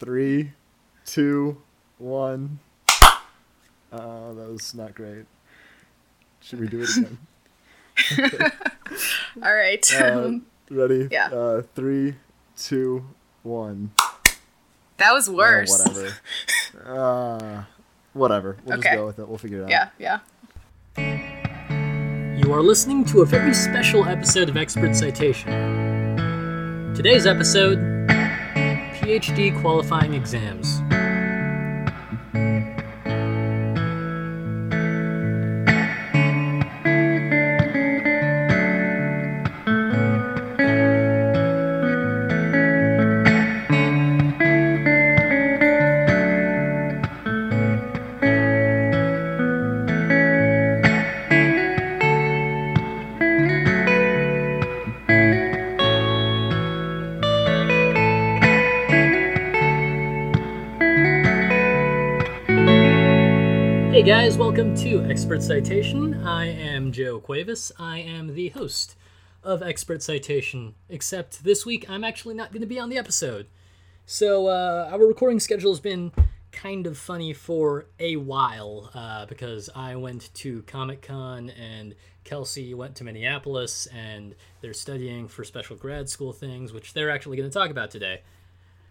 three, two, one. Uh, that was not great. Should we do it again? All right. Uh, ready? Yeah. Uh, three, two, one. that was Oh, worse. whatever. uh, whatever. We'll Okay. just go with it. We'll figure it out. Yeah, yeah. You are listening to a very special episode of Expert Citation. Today's episode PhD qualifying exams. Hey guys, welcome to Expert Citation. I am Joe Cuevas. I am the host of Expert Citation, except this week I'm actually not going to be on the episode. So, uh, our recording schedule has been kind of funny for a while uh, because I went to Comic Con and Kelsey went to Minneapolis and they're studying for special grad school things, which they're actually going to talk about today.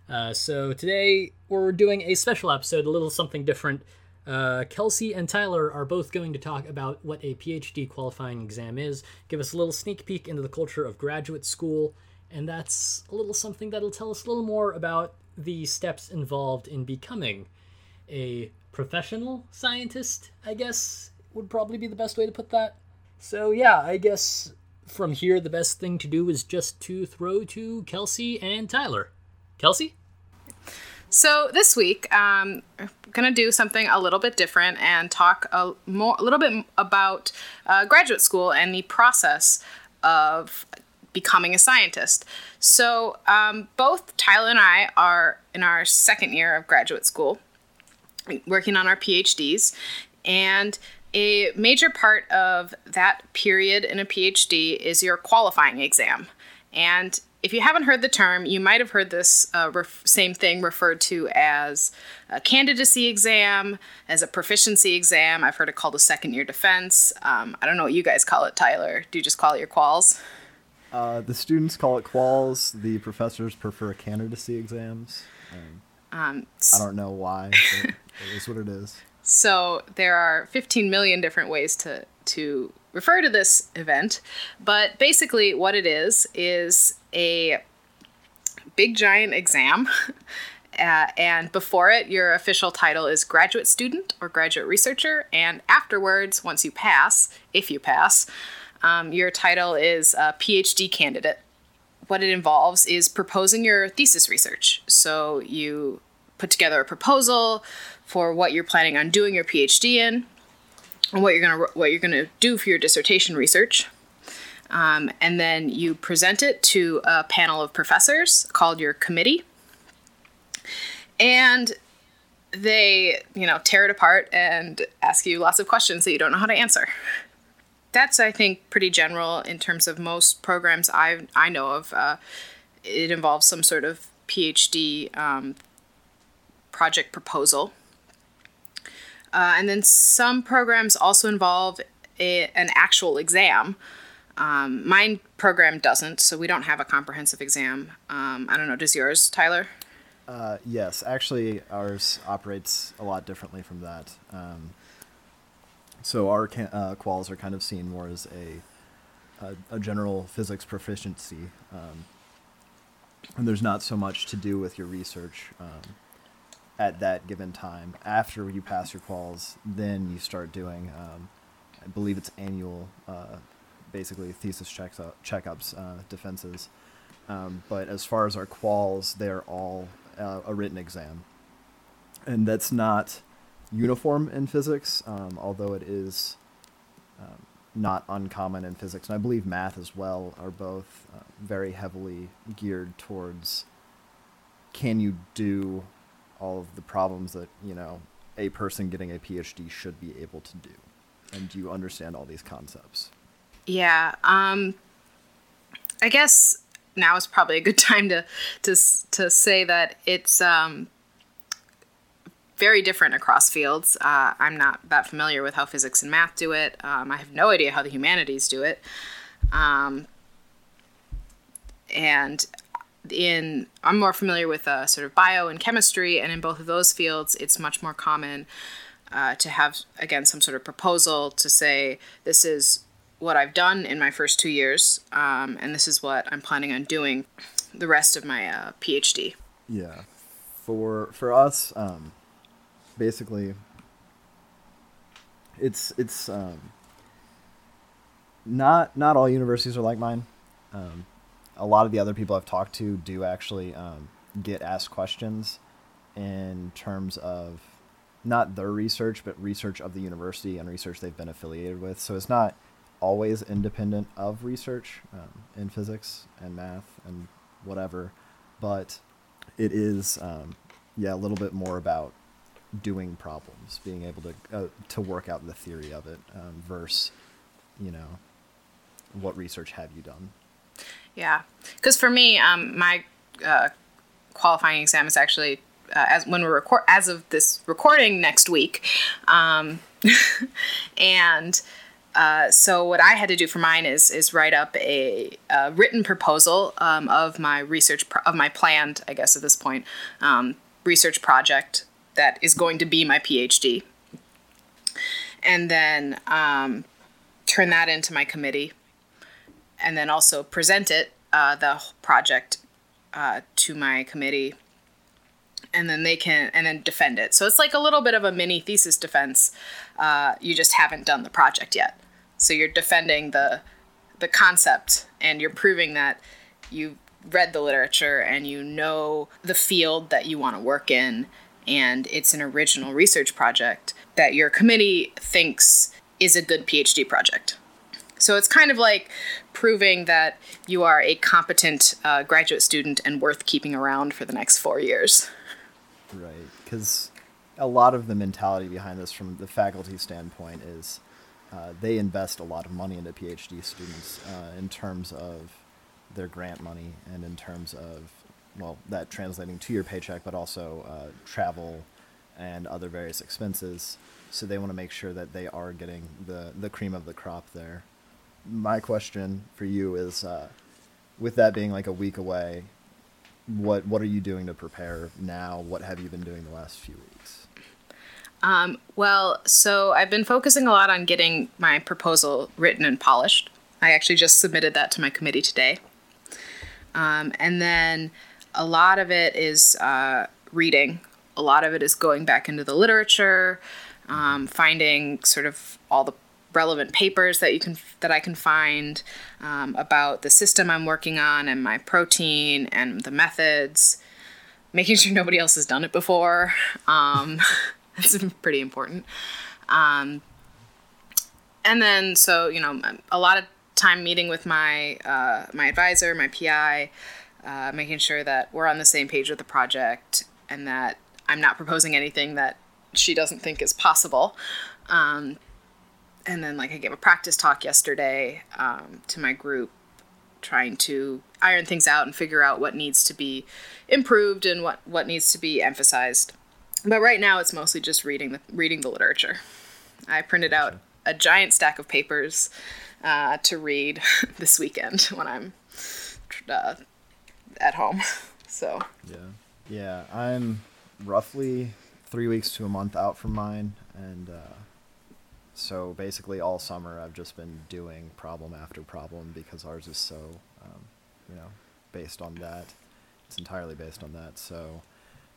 Uh, so today we're doing a special episode, a little something different. Uh, Kelsey and Tyler are both going to talk about what a PhD qualifying exam is, give us a little sneak peek into the culture of graduate school, and that's a little something that'll tell us a little more about the steps involved in becoming a professional scientist, I guess would probably be the best way to put that. So, yeah, I guess from here the best thing to do is just to throw to Kelsey and Tyler. Kelsey? So this week, um, I'm gonna do something a little bit different and talk a more, a little bit about uh, graduate school and the process of becoming a scientist. So um, both Tyler and I are in our second year of graduate school, working on our PhDs, and a major part of that period in a PhD is your qualifying exam. And if you haven't heard the term, you might have heard this uh, ref- same thing referred to as a candidacy exam, as a proficiency exam. I've heard it called a second year defense. Um, I don't know what you guys call it, Tyler. Do you just call it your quals? Uh, the students call it quals. The professors prefer candidacy exams. Um, Um, I don't know why. But it is what it is. So there are 15 million different ways to to refer to this event, but basically what it is is a big giant exam. Uh, and before it, your official title is graduate student or graduate researcher. And afterwards, once you pass, if you pass, um, your title is a PhD candidate. What it involves is proposing your thesis research. So you put together a proposal for what you're planning on doing your PhD in, and what you're gonna what you're gonna do for your dissertation research. Um, and then you present it to a panel of professors called your committee, and they you know tear it apart and ask you lots of questions that you don't know how to answer. That's I think pretty general in terms of most programs I I know of. Uh, it involves some sort of PhD um, project proposal. Uh, and then some programs also involve a, an actual exam. Um, mine program doesn't, so we don't have a comprehensive exam. Um, I don't know, does yours, Tyler? Uh, yes, actually, ours operates a lot differently from that. Um, so our can- uh, quals are kind of seen more as a a, a general physics proficiency, um, and there's not so much to do with your research um, at that given time. After you pass your quals, then you start doing, um, I believe it's annual, uh, basically thesis checks up, checkups, uh, defenses. Um, but as far as our quals, they're all uh, a written exam, and that's not uniform in physics, um, although it is um, not uncommon in physics, and I believe math as well are both uh, very heavily geared towards can you do all of the problems that you know a person getting a PhD should be able to do, and do you understand all these concepts? Yeah. Um, I guess now is probably a good time to to to say that it's um, very different across fields. Uh, I'm not that familiar with how physics and math do it. Um, I have no idea how the humanities do it. Um, and in I'm more familiar with uh, sort of bio and chemistry, and in both of those fields, it's much more common uh, to have again some sort of proposal to say this is what I've done in my first two years, um, and this is what I'm planning on doing the rest of my uh, PhD. Yeah, for for us, um, basically, it's it's um, not not all universities are like mine. Um, a lot of the other people I've talked to do actually um, get asked questions in terms of not their research, but research of the university and research they've been affiliated with. So it's not always independent of research um, in physics and math and whatever, but it is, um, yeah, a little bit more about doing problems, being able to uh, to work out the theory of it, um, versus, you know, what research have you done? Yeah, because for me, um, my uh, qualifying exam is actually uh, as when we're record as of this recording next week, um, and. Uh, so what I had to do for mine is is write up a, a written proposal um, of my research pro- of my planned, I guess at this point, um, research project that is going to be my PhD, and then um, turn that into my committee, and then also present it uh, the project uh, to my committee. And then they can and then defend it. So it's like a little bit of a mini thesis defense uh, you just haven't done the project yet. So you're defending the the concept and you're proving that you read the literature and you know the field that you want to work in and it's an original research project that your committee thinks is a good phd project so it's kind of like proving that you are a competent uh, graduate student and worth keeping around for the next four years. Right, because a lot of the mentality behind this, from the faculty standpoint, is uh, they invest a lot of money into PhD students uh, in terms of their grant money and in terms of well that translating to your paycheck, but also uh, travel and other various expenses. So they want to make sure that they are getting the the cream of the crop there my question for you is, uh, with that being like a week away, what what are you doing to prepare now? What have you been doing the last few weeks? Um, well, so I've been focusing a lot on getting my proposal written and polished. I actually just submitted that to my committee today. Um, and then a lot of it is uh, reading. A lot of it is going back into the literature, um, finding sort of all the relevant papers that you can that I can find um, about the system I'm working on and my protein and the methods. Making sure nobody else has done it before. Um, that's pretty important. Um, and then, so you know, a lot of time meeting with my uh, my advisor, my PI, uh, making sure that we're on the same page with the project and that I'm not proposing anything that she doesn't think is possible. Um, and then like I gave a practice talk yesterday um, to my group, trying to iron things out and figure out what needs to be improved and what what needs to be emphasized. But right now, it's mostly just reading the reading the literature. I printed out a giant stack of papers uh, to read this weekend when I'm uh, at home. So yeah, yeah, I'm roughly three weeks to a month out from mine, and uh, so basically all summer I've just been doing problem after problem because ours is so, um, you know, based on that. It's entirely based on that. So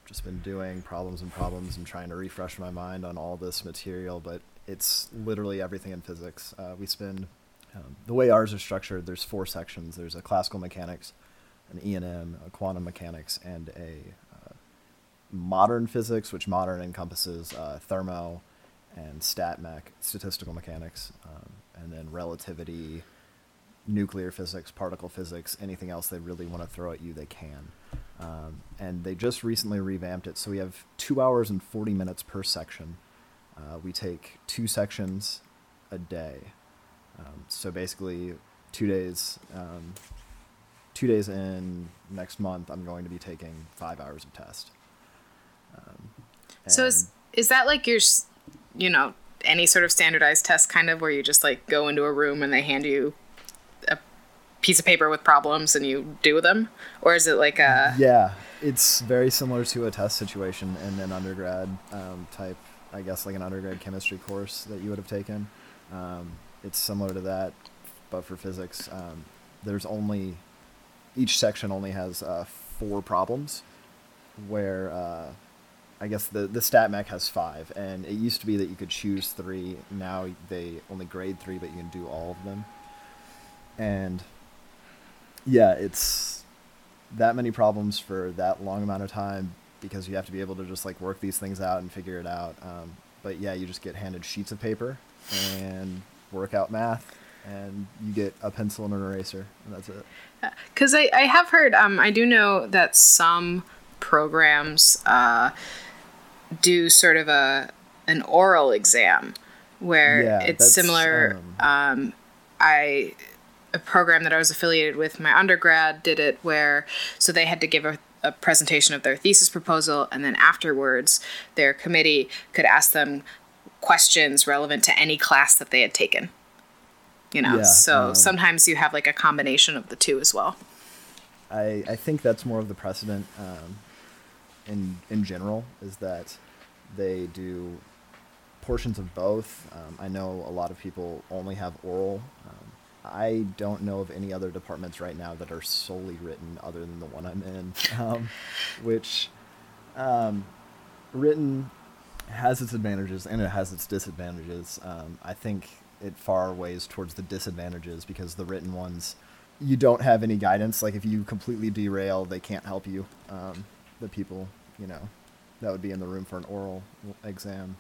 just been doing problems and problems and trying to refresh my mind on all this material, but it's literally everything in physics. Uh, we spend um, the way ours are structured. There's four sections. There's a classical mechanics, an E and M, a quantum mechanics, and a uh, modern physics, which modern encompasses uh, thermo, and stat mech, statistical mechanics, um, and then relativity, nuclear physics, particle physics, anything else they really want to throw at you, they can. Um, and they just recently revamped it, so we have two hours and 40 minutes per section. Uh, we take two sections a day. Um, so basically, two days, um, two days in next month, I'm going to be taking five hours of test. Um, So is is that like your, you know, any sort of standardized test kind of where you just like go into a room and they hand you a piece of paper with problems and you do them, or is it like a Yeah, it's very similar to a test situation in an undergrad um, type, I guess, like an undergrad chemistry course that you would have taken. Um, it's similar to that, but for physics, um, there's only each section only has uh, four problems, where uh, I guess the the stat mech has five, and it used to be that you could choose three. Now they only grade three, but you can do all of them. And yeah, it's that many problems for that long amount of time because you have to be able to just like work these things out and figure it out. Um, but yeah, you just get handed sheets of paper and work out math, and you get a pencil and an eraser, and that's it. Because I, I have heard, um, I do know that some programs uh, do sort of a an oral exam where Yeah, it's similar. Um, I a program that I was affiliated with, my undergrad did it where so they had to give a, a presentation of their thesis proposal, and then afterwards, their committee could ask them questions relevant to any class that they had taken. You know, Yeah, so um, sometimes you have like a combination of the two as well. I, I think that's more of the precedent um, in in general is that they do portions of both. Um, I know a lot of people only have oral. Um, I don't know of any other departments right now that are solely written other than the one I'm in, um, which um, written has its advantages and it has its disadvantages. Um, I think it far weighs towards the disadvantages because the written ones, you don't have any guidance. Like if you completely derail, they can't help you. Um, the people, you know, that would be in the room for an oral exam,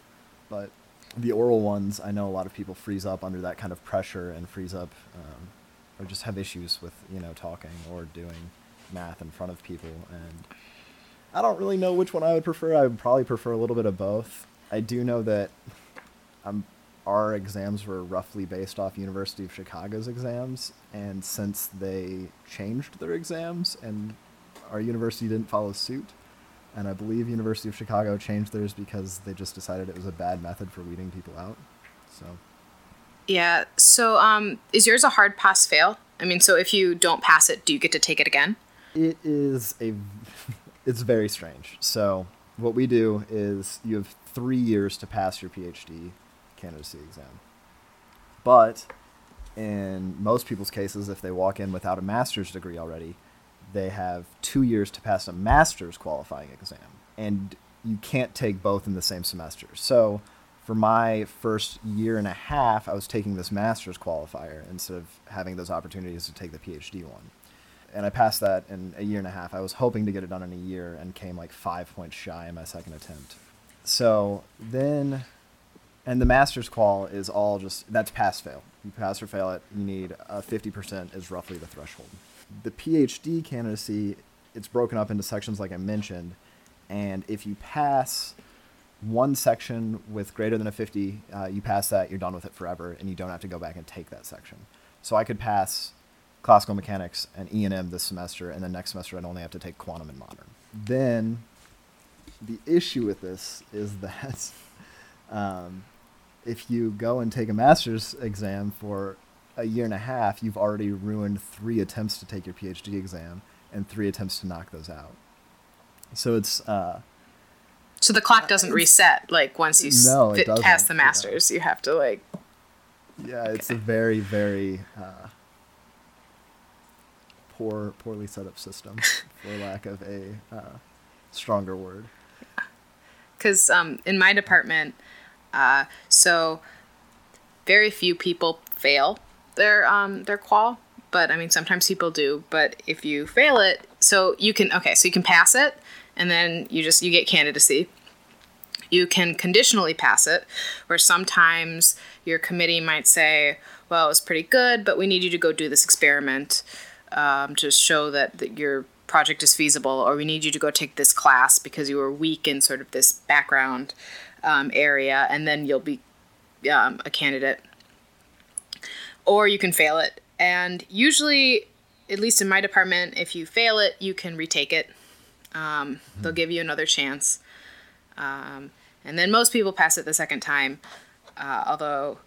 but the oral ones, I know a lot of people freeze up under that kind of pressure and freeze up, um, or just have issues with you know talking or doing math in front of people and I don't really know which one I would prefer. I would probably prefer a little bit of both. I do know that um, our exams were roughly based off University of Chicago's exams, and since they changed their exams and our university didn't follow suit, and I believe University of Chicago changed theirs because they just decided it was a bad method for weeding people out. So Yeah. So, um, is yours a hard pass fail? I mean, so if you don't pass it, do you get to take it again? It is a, it's very strange. So what we do is you have three years to pass your PhD candidacy exam, but in most people's cases, if they walk in without a master's degree already, they have two years to pass a master's qualifying exam, and you can't take both in the same semester. So for my first year and a half, I was taking this master's qualifier instead of having those opportunities to take the PhD one and I passed that in a year and a half. I was hoping to get it done in a year and came like five points shy in my second attempt. So then, and the master's qual is all just that's pass fail. You pass or fail it. You need a fifty percent is roughly the threshold. The PhD candidacy, it's broken up into sections like I mentioned, and if you pass one section with greater than a 50, uh, you pass that, you're done with it forever, and you don't have to go back and take that section. So I could pass classical mechanics and E&M this semester, and then next semester I'd only have to take quantum and modern. Then the issue with this is that um, if you go and take a master's exam for a year and a half, you've already ruined three attempts to take your PhD exam and three attempts to knock those out. So it's uh, So the clock doesn't reset like once you No, fit- the yeah. masters. You have to like yeah, it's a very very uh, poor poorly set up system, for lack of a uh, stronger word. because um, in my department, uh, so very few people fail their um, their qual, but I mean sometimes people do. But if you fail it, so you can okay, so you can pass it, and then you just you get candidacy. You can conditionally pass it, where sometimes your committee might say, "Well, it was pretty good, but we need you to go do this experiment um, to show that, that your project is feasible, or we need you to go take this class because you were weak in sort of this background um, area, and then you'll be um, a candidate. Or you can fail it. And usually, at least in my department, if you fail it, you can retake it. Um, They'll give you another chance. Um, and then most people pass it the second time, uh, although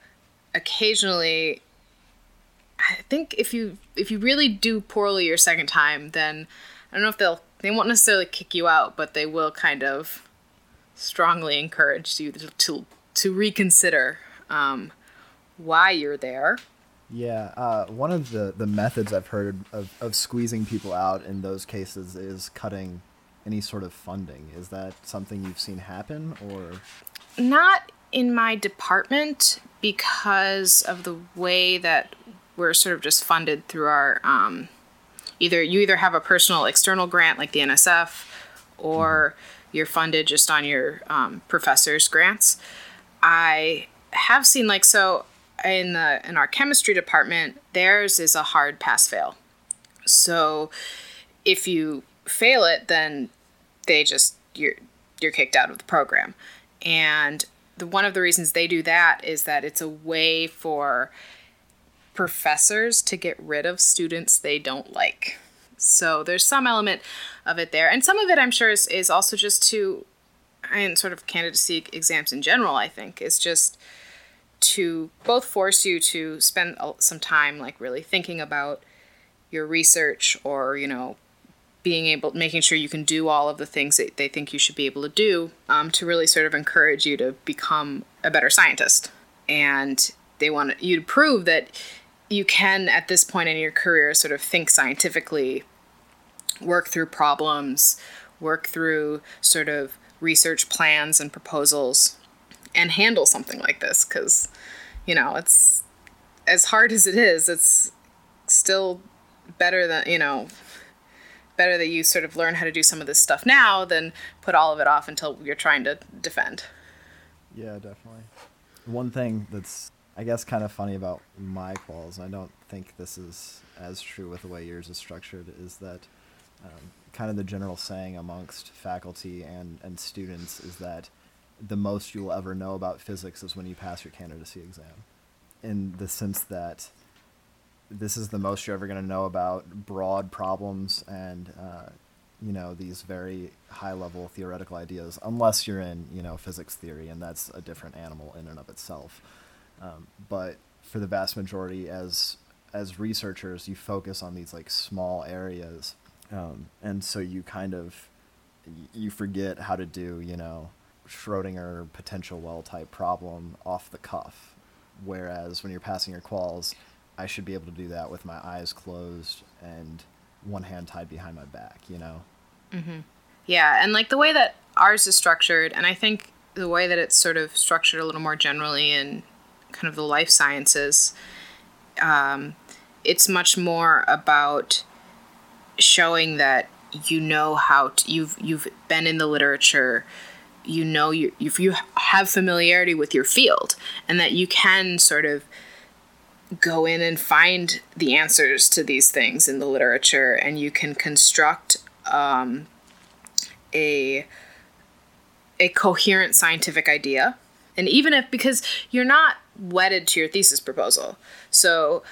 occasionally I think if you if you really do poorly your second time, then I don't know if they'll they won't necessarily kick you out, but they will kind of strongly encourage you to to, to reconsider um, why you're there. Yeah, uh, one of the, the methods I've heard of, of squeezing people out in those cases is cutting any sort of funding. Is that something you've seen happen or? Not in my department because of the way that we're sort of just funded through our um, either you either have a personal external grant like the NSF or mm-hmm. you're funded just on your um, professor's grants. I have seen like so in the in our chemistry department theirs is a hard pass fail. So if you fail it then they just you're you're kicked out of the program. And the one of the reasons they do that is that it's a way for professors to get rid of students they don't like. So there's some element of it there. And some of it, I'm sure, is, is also just to, and sort of candidacy exams in general, I think, is just to both force you to spend some time, like, really thinking about your research or, you know, being able making sure you can do all of the things that they think you should be able to do um, to really sort of encourage you to become a better scientist. And they want you to prove that you can at this point in your career sort of think scientifically work through problems work through sort of research plans and proposals and handle something like this because you know it's as hard as it is it's still better than you know better that you sort of learn how to do some of this stuff now than put all of it off until you're trying to defend. Yeah, definitely. One thing that's, I guess, kind of funny about my quals, I don't think this is as true with the way yours is structured, is that um, kind of the general saying amongst faculty and, and students is that the most you'll ever know about physics is when you pass your candidacy exam. In the sense that this is the most you're ever going to know about broad problems and uh, you know these very high level theoretical ideas unless you're in you know physics theory and that's a different animal in and of itself um, but for the vast majority as as researchers you focus on these like small areas um, and so you kind of you forget how to do you know schrodinger potential well type problem off the cuff whereas when you're passing your quals I should be able to do that with my eyes closed and one hand tied behind my back, you know? Mm-hmm. Yeah, and like the way that ours is structured, and I think the way that it's sort of structured a little more generally in kind of the life sciences, um, it's much more about showing that you know how to, you've you've been in the literature you know you if you have familiarity with your field and that you can sort of go in and find the answers to these things in the literature, and you can construct um, a a coherent scientific idea. And even if because you're not wedded to your thesis proposal, so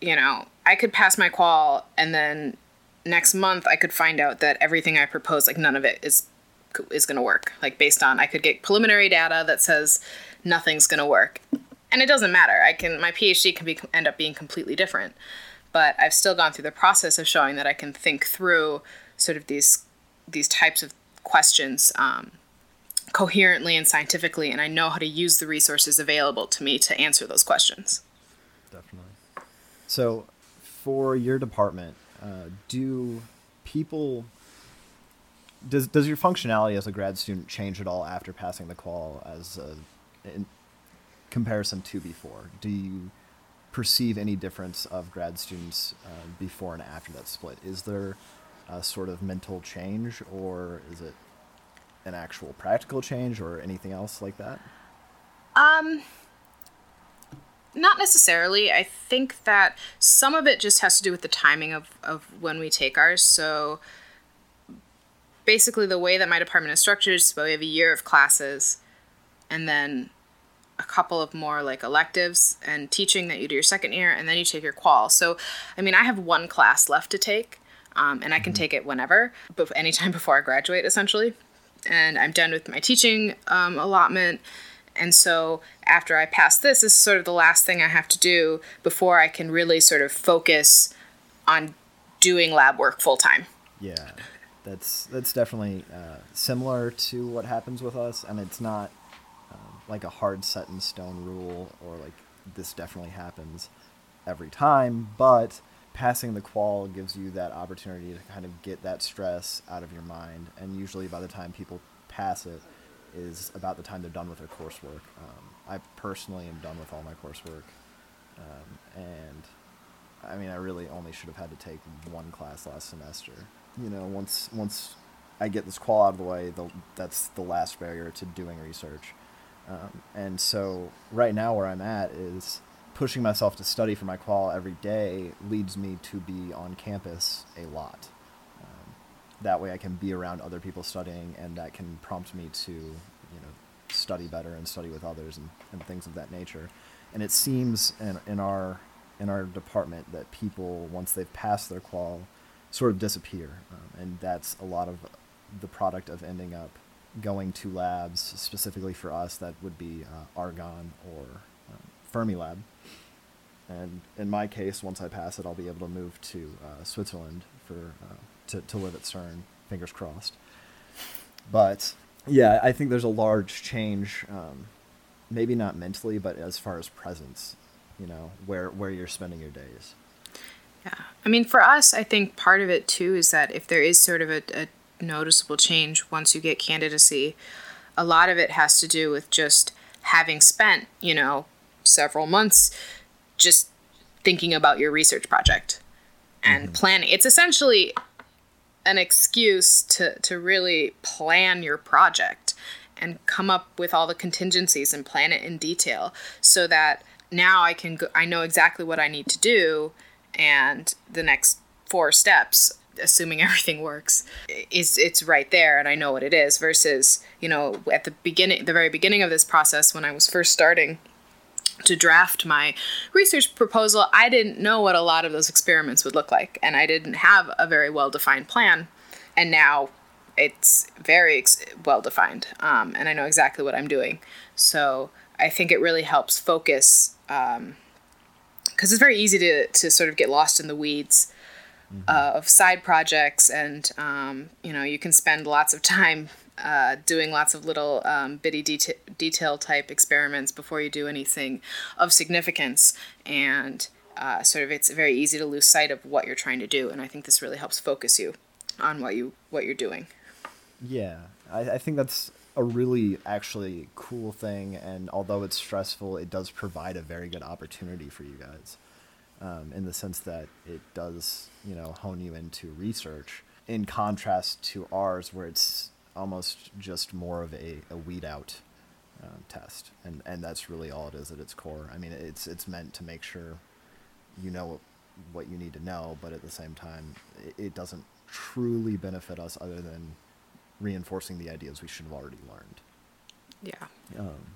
you know I could pass my qual, and then next month I could find out that everything I propose, like none of it is is going to work. Like based on I could get preliminary data that says nothing's going to work and it doesn't matter. I can my PhD can be end up being completely different, but I've still gone through the process of showing that I can think through sort of these these types of questions um, coherently and scientifically, and I know how to use the resources available to me to answer those questions. Definitely. So, for your department, uh, do people does does your functionality as a grad student change at all after passing the qual as a, in, comparison to before? Do you perceive any difference of grad students uh, before and after that split? Is there a sort of mental change, or is it an actual practical change, or anything else like that? Um, not necessarily. I think that some of it just has to do with the timing of, of when we take ours. So basically, the way that my department is structured is we have a year of classes, and then a couple of more like electives and teaching that you do your second year, and then you take your qual. So, I mean, I have one class left to take, um, and I can mm-hmm. take it whenever, but anytime before I graduate, essentially. and I'm done with my teaching um, allotment. And so after I pass this, this is sort of the last thing I have to do before I can really sort of focus on doing lab work full time. Yeah, that's that's definitely uh, similar to what happens with us, and it's not um, like a hard set in stone rule or like this definitely happens every time, but passing the qual gives you that opportunity to kind of get that stress out of your mind, and usually by the time people pass it is about the time they're done with their coursework. Um, I personally am done with all my coursework, um, and I mean, I really only should have had to take one class last semester. You know, once once I get this qual out of the way, the, that's the last barrier to doing research. Um, and so right now where I'm at is pushing myself to study for my qual every day leads me to be on campus a lot. Um, that way I can be around other people studying and that can prompt me to, you know, study better and study with others and, and things of that nature. And it seems in, in our in our department that people once they've passed their qual sort of disappear, um, and that's a lot of the product of ending up going to labs specifically for us that would be uh, Argonne or um, Fermilab. And in my case, once I pass it, I'll be able to move to uh, Switzerland for uh, to, to live at CERN. Fingers crossed. But yeah, I think there's a large change, um, maybe not mentally, but as far as presence you know where where you're spending your days yeah i mean for us i think part of it too is that if there is sort of a, a noticeable change once you get candidacy a lot of it has to do with just having spent you know several months just thinking about your research project and mm-hmm. planning it's essentially an excuse to to really plan your project and come up with all the contingencies and plan it in detail so that now I can go, I know exactly what I need to do, and the next four steps, assuming everything works, is it's right there, and I know what it is. Versus, you know, at the beginning, the very beginning of this process, when I was first starting to draft my research proposal, I didn't know what a lot of those experiments would look like, and I didn't have a very well defined plan. And now it's very ex- well defined, um, and I know exactly what I'm doing. So I think it really helps focus because it's very easy to, to sort of get lost in the weeds mm-hmm. uh, of side projects and um, you know you can spend lots of time uh, doing lots of little um, bitty deta- detail type experiments before you do anything of significance. And uh, sort of it's very easy to lose sight of what you're trying to do and i think this really helps focus you on what you what you're doing. Yeah. I, I think that's a really actually cool thing, and although it's stressful, it does provide a very good opportunity for you guys, um, in the sense that it does you know hone you into research. In contrast to ours, where it's almost just more of a, a weed out um, test, and and that's really all it is at its core. I mean, it's it's meant to make sure you know what, what you need to know, but at the same time, it, it doesn't truly benefit us other than reinforcing the ideas we should have already learned. Yeah. Um,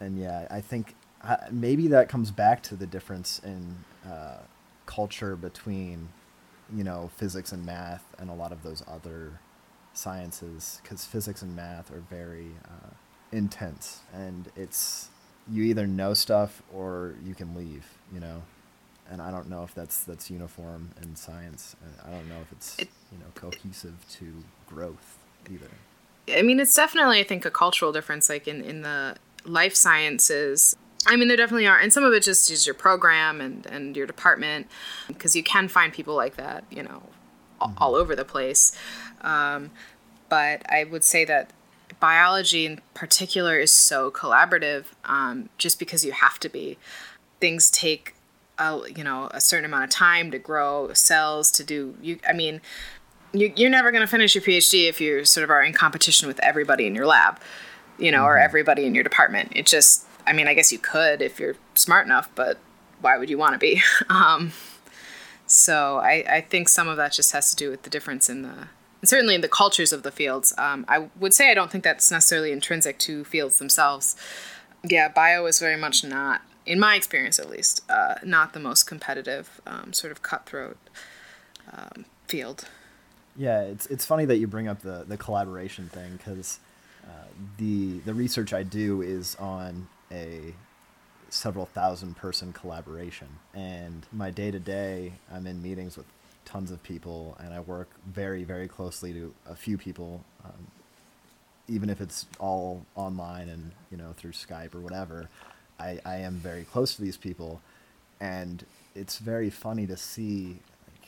and yeah, I think uh, maybe that comes back to the difference in uh, culture between, you know, physics and math and a lot of those other sciences, because physics and math are very uh, intense, and it's you either know stuff or you can leave, you know. And I don't know if that's that's uniform in science. I don't know if it's it, you know cohesive to growth either. I mean, it's definitely, I think, a cultural difference. Like in, in the life sciences, I mean, there definitely are, and some of it just is your program and, and your department, because you can find people like that, you know, mm-hmm. all over the place. Um, but I would say that biology in particular is so collaborative, um, just because you have to be. Things take, a, you know, a certain amount of time to grow cells to do. You, I mean, you, you're never going to finish your PhD if you sort of are in competition with everybody in your lab, you know, mm-hmm. or everybody in your department. It just, I mean, I guess you could if you're smart enough, but why would you want to be? um, so I, I think some of that just has to do with the difference in the, certainly in the cultures of the fields. Um, I would say I don't think that's necessarily intrinsic to fields themselves. Yeah, bio is very much not, in my experience at least, uh, not the most competitive, um, sort of cutthroat um, field. Yeah, it's it's funny that you bring up the the collaboration thing because uh, the the research I do is on a several thousand person collaboration, and my day to day, I'm in meetings with tons of people, and I work very very closely to a few people. Um, even if it's all online and you know through Skype or whatever, I, I am very close to these people, and it's very funny to see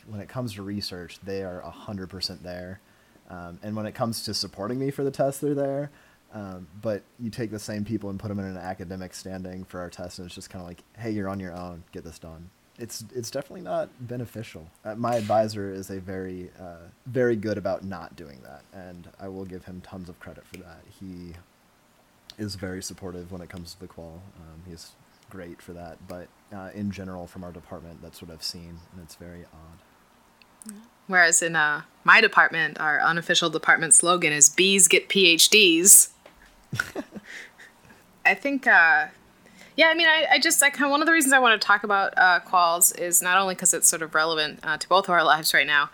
when it comes to research, they are hundred percent there, um, and when it comes to supporting me for the test, they're there. Um, but you take the same people and put them in an academic standing for our test, and it's just kind of like, hey, you're on your own, get this done. It's it's definitely not beneficial. Uh, my advisor is a very uh, very good about not doing that, and I will give him tons of credit for that. He is very supportive when it comes to the qual. Um, he's great for that, but uh, in general, from our department, that's what I've seen, and it's very odd. Whereas in uh, my department, our unofficial department slogan is "Bees get PhDs." I think, uh, yeah, I mean, I, I just, I kind of, one of the reasons I want to talk about uh, quals is not only because it's sort of relevant uh, to both of our lives right now,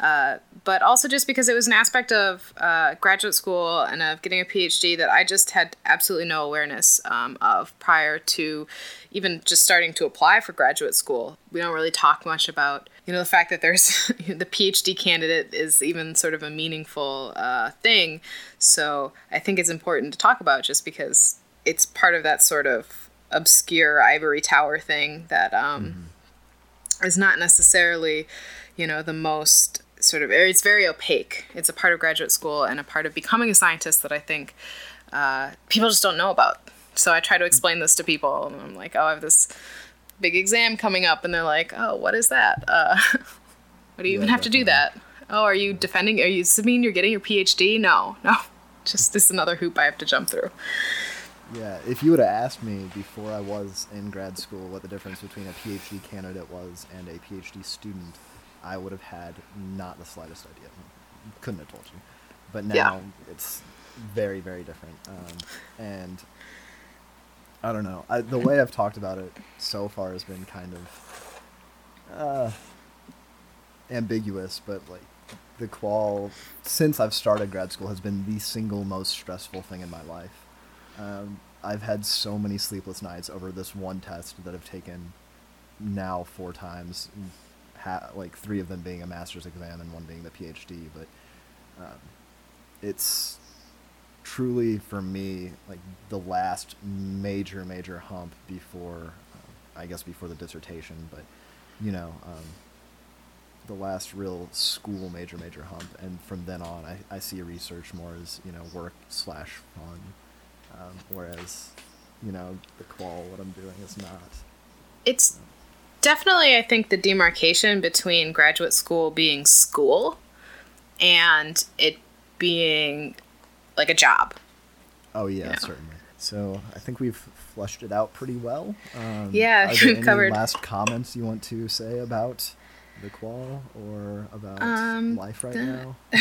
uh, but also just because it was an aspect of uh, graduate school and of getting a PhD that I just had absolutely no awareness um, of prior to even just starting to apply for graduate school. We don't really talk much about, you know, the fact that there's the PhD candidate is even sort of a meaningful uh, thing. So I think it's important to talk about just because it's part of that sort of obscure ivory tower thing that um, mm-hmm. is not necessarily, you know, the most sort of it's very opaque. It's a part of graduate school and a part of becoming a scientist that I think uh, people just don't know about. So I try to explain this to people, and I'm like, oh, I have this big exam coming up, and they're like, oh, what is that? Uh, what do you yeah, even have definitely. to do that? Oh, are you defending? Are you mean you're getting your PhD? No, no, just this another hoop I have to jump through. Yeah, if you would have asked me before I was in grad school what the difference between a PhD candidate was and a PhD student, I would have had not the slightest idea. Couldn't have told you. But now yeah. it's very, very different. Um, and I don't know. I, the way I've talked about it so far has been kind of uh, ambiguous, but like the qual since I've started grad school has been the single most stressful thing in my life. Um, I've had so many sleepless nights over this one test that I've taken now four times ha- like three of them being a master's exam and one being the PhD. But um, it's truly for me like the last major major hump before, uh, I guess before the dissertation. But you know, um, the last real school major major hump, and from then on, I, I see research more as you know work slash fun, um, whereas you know the qual what I'm doing is not. It's definitely, I think, the demarcation between graduate school being school and it being like a job. Oh yeah, you know? certainly. So I think we've flushed it out pretty well. Um, yeah, any covered. last comments you want to say about the qual or about um, life right now?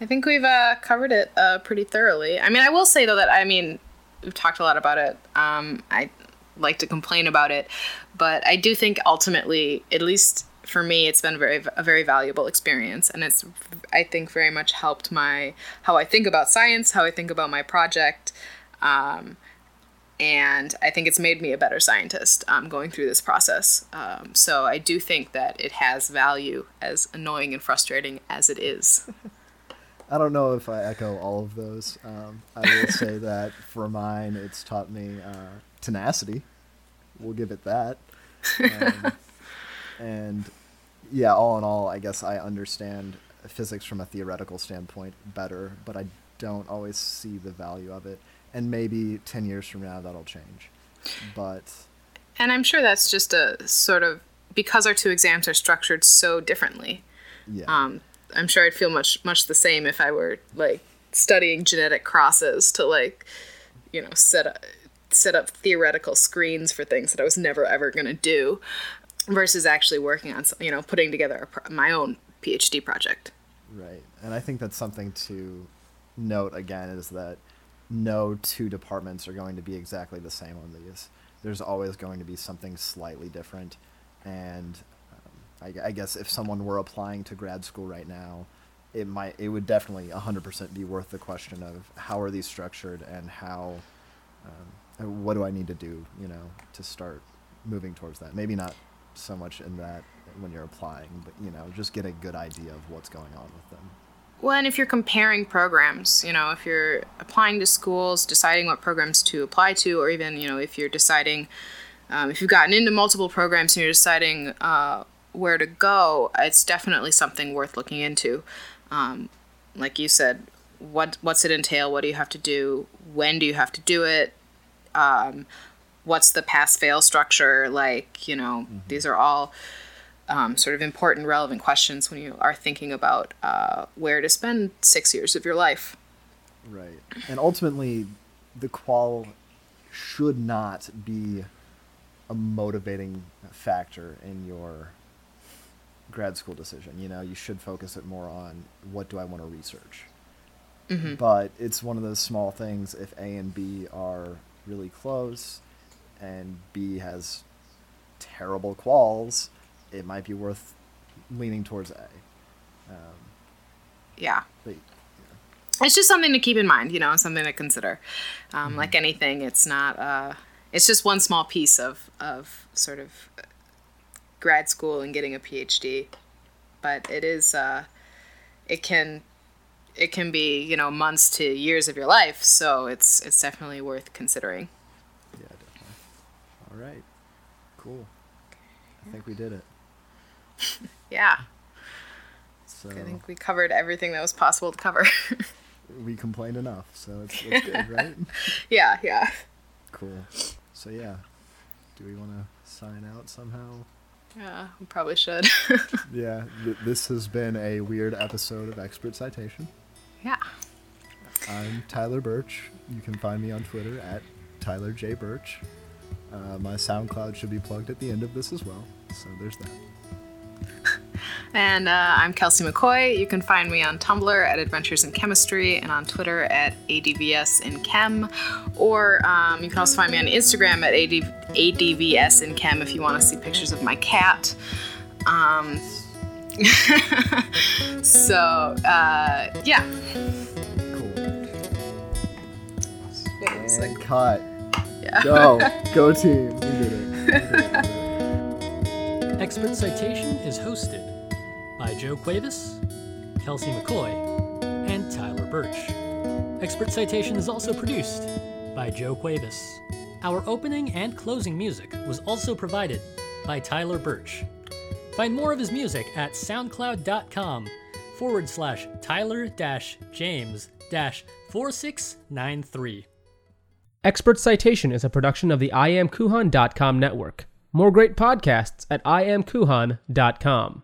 I think we've uh, covered it uh, pretty thoroughly. I mean, I will say though that I mean we've talked a lot about it. Um, I like to complain about it, but I do think ultimately, at least for me, it's been very a very valuable experience, and it's I think very much helped my how I think about science, how I think about my project. Um, and I think it's made me a better scientist um, going through this process. Um, so I do think that it has value, as annoying and frustrating as it is. I don't know if I echo all of those. Um, I will say that for mine, it's taught me uh, tenacity. We'll give it that. Um, and yeah, all in all, I guess I understand physics from a theoretical standpoint better, but I don't always see the value of it. And maybe 10 years from now, that'll change. But. And I'm sure that's just a sort of because our two exams are structured so differently. Yeah. Um, I'm sure I'd feel much much the same if I were like studying genetic crosses to like, you know, set up set up theoretical screens for things that I was never ever going to do versus actually working on you know putting together pro- my own PhD project. Right. And I think that's something to note again is that no two departments are going to be exactly the same on these. There's always going to be something slightly different. And um, I, I, guess if someone were applying to grad school right now, it might it would definitely 100% be worth the question of how are these structured and how um, what do I need to do you know to start moving towards that maybe not so much in that when you're applying but you know just get a good idea of what's going on with them well, and if you're comparing programs, you know, if you're applying to schools, deciding what programs to apply to, or even, you know, if you're deciding, um, if you've gotten into multiple programs and you're deciding uh, where to go, it's definitely something worth looking into. Um, like you said, what what's it entail? What do you have to do? When do you have to do it? Um, what's the pass fail structure? Like, you know, mm-hmm. these are all um, sort of important, relevant questions when you are thinking about uh, where to spend six years of your life. Right. And ultimately, the qual should not be a motivating factor in your grad school decision. You know, you should focus it more on what do I want to research. Mm-hmm. But it's one of those small things. If A and B are really close, and B has terrible quals, it might be worth leaning towards A. Um, yeah. But, yeah. It's just something to keep in mind, you know, something to consider. Um, mm-hmm. Like anything, it's not. Uh, it's just one small piece of of sort of grad school and getting a PhD, but it is. Uh, it can. It can be, you know, months to years of your life, so it's it's definitely worth considering. Yeah, definitely. All right, cool. I think we did it. yeah. So, I think we covered everything that was possible to cover. we complained enough, so it's, it's good, right? yeah, yeah. Cool. So yeah, do we want to sign out somehow? Yeah, we probably should. yeah, th- this has been a weird episode of Expert Citation. Yeah. I'm Tyler Birch. You can find me on Twitter at Tyler J Birch. Uh, my SoundCloud should be plugged at the end of this as well, so there's that. And uh, I'm Kelsey McCoy. You can find me on Tumblr at Adventures in Chemistry and on Twitter at ADVS in Chem. Or um, you can also find me on Instagram at AD- ADVS in Chem if you want to see pictures of my cat. Um, so, uh, yeah. Cool. And cut. Yeah. Go. Go team. We did it. We did it. Expert Citation is hosted by Joe Cuevas, Kelsey McCoy, and Tyler Birch. Expert Citation is also produced by Joe Cuevas. Our opening and closing music was also provided by Tyler Birch. Find more of his music at soundcloud.com forward slash Tyler James 4693. Expert Citation is a production of the IamKuhan.com network. More great podcasts at iamkuhan.com.